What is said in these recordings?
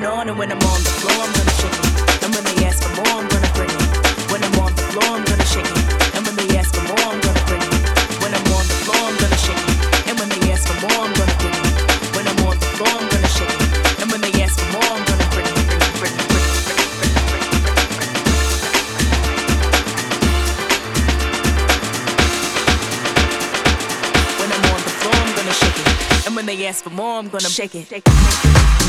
and on, and when I'm on the floor, I'm gonna shake it. And when they ask for more, I'm gonna bring it. When I'm on the floor, I'm gonna shake it. And when they ask for more, I'm gonna bring it. When I'm on the floor, I'm gonna shake it. And when they ask for more, I'm gonna bring it. When I'm on the floor, I'm gonna shake it. And when they ask for more, I'm gonna bring it. Bring it, bring it, bring it. When I'm on the floor, I'm gonna shake it. And when they ask for more, I'm gonna shake it. Shake it, shake it.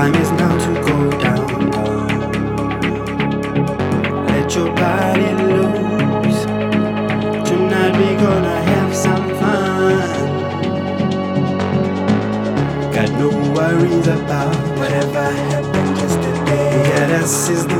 Time is now to go down. Let your body loose. Tonight we gonna have some fun. Got no worries about whatever happened yesterday. Yeah, this is the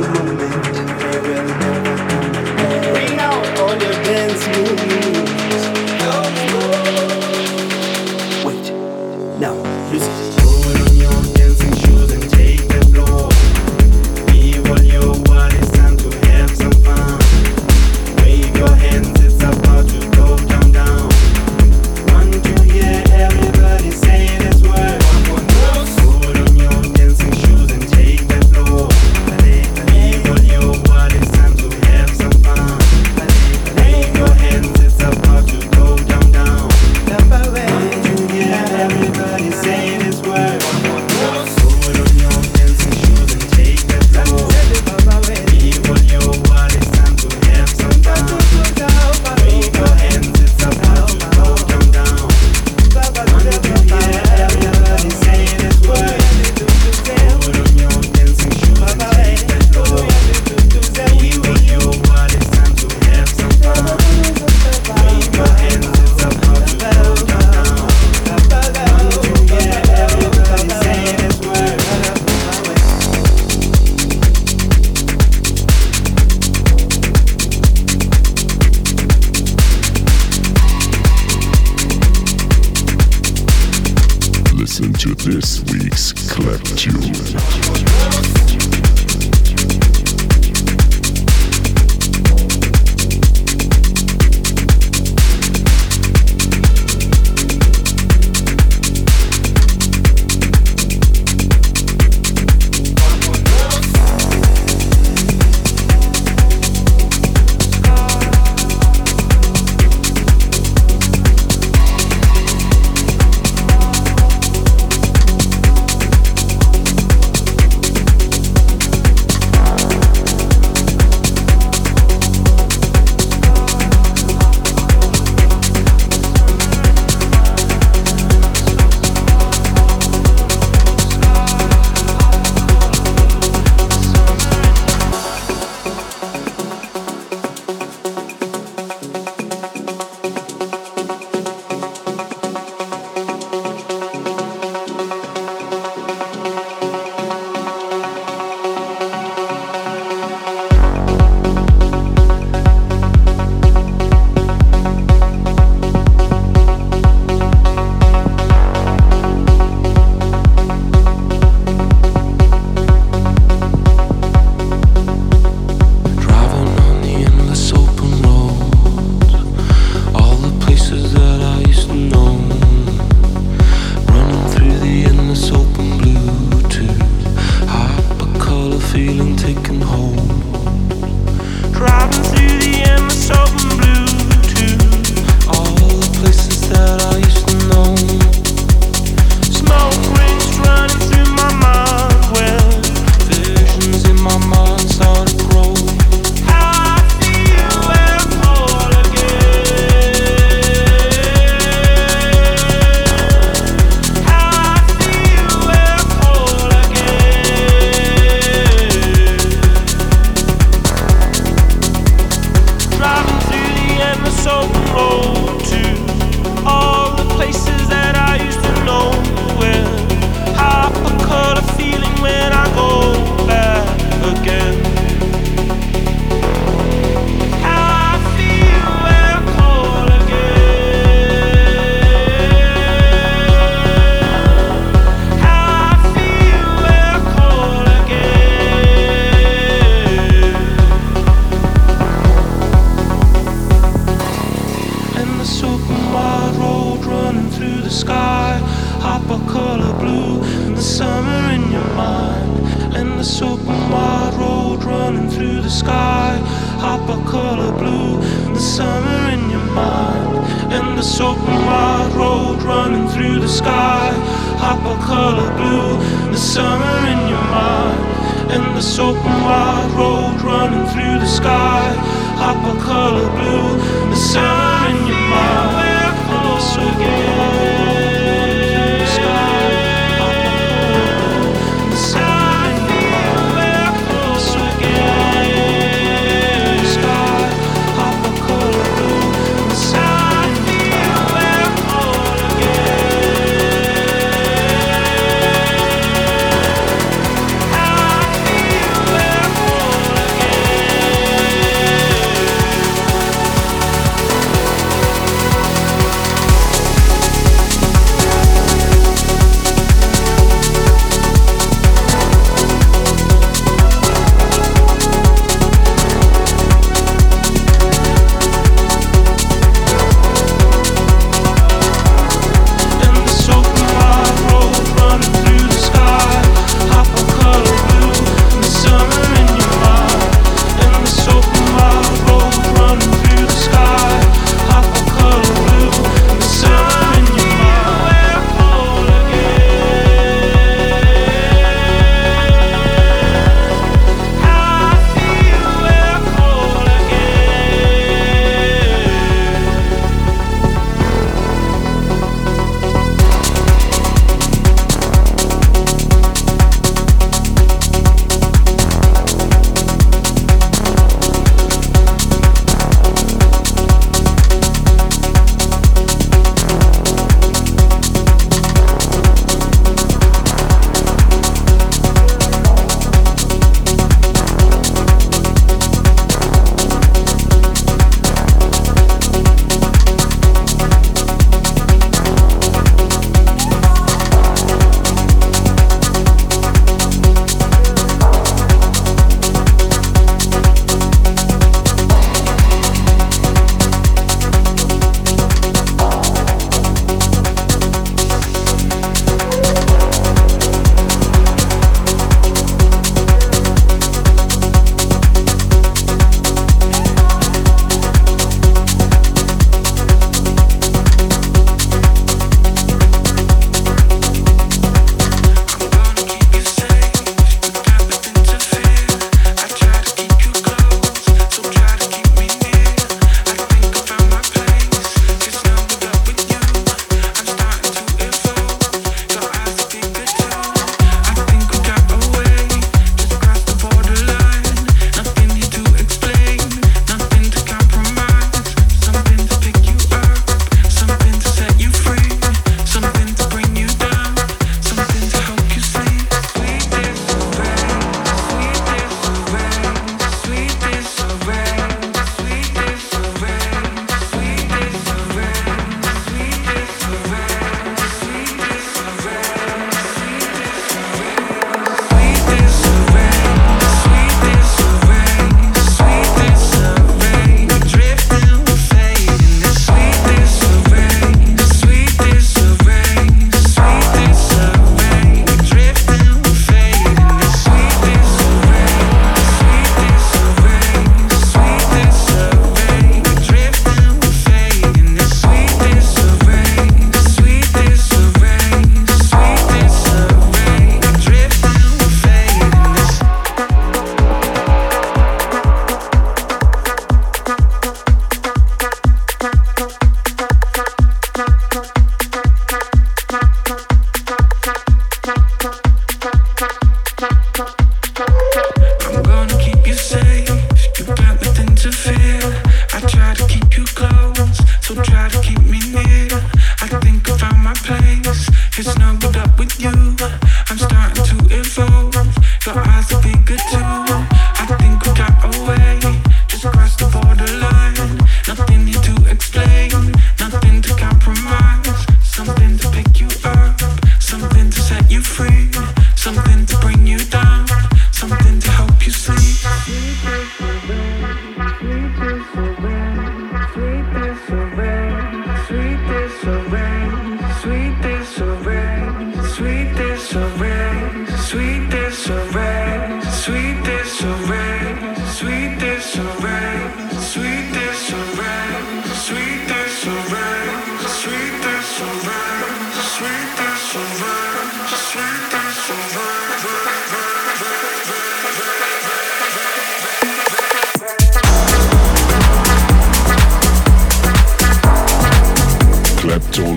surrender.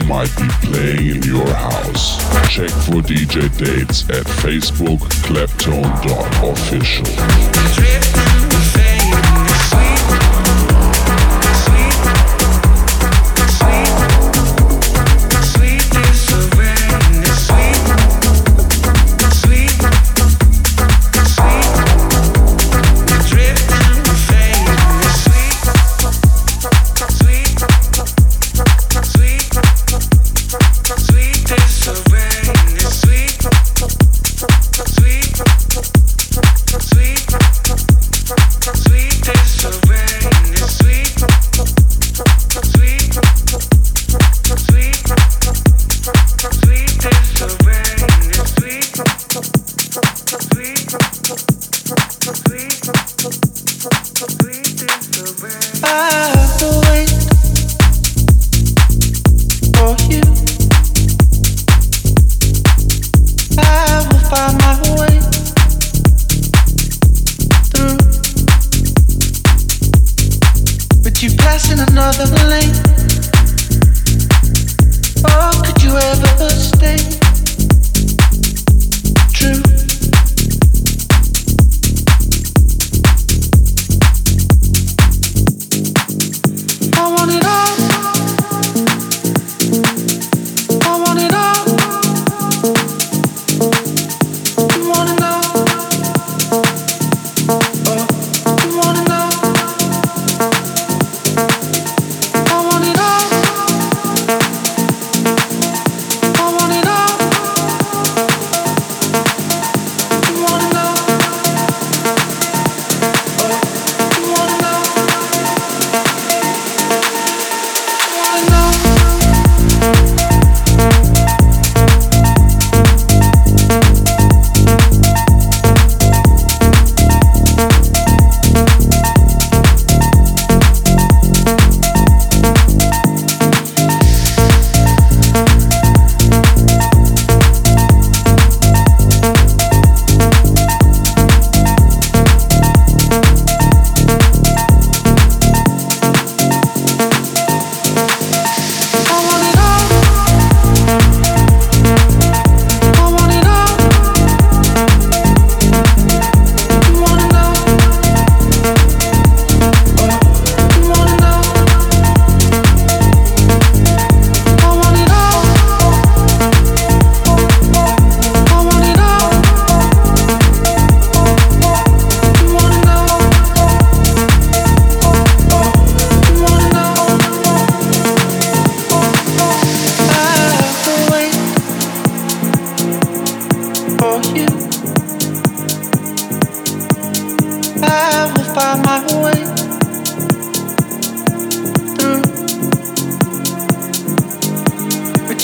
Might be playing in your house. Check for DJ dates at Facebook claptone.official.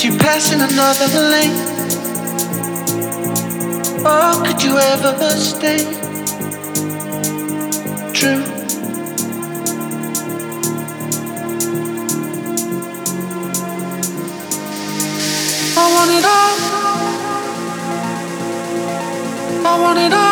You pass in another lane? Or could you ever stay true? I want it all. I want it all.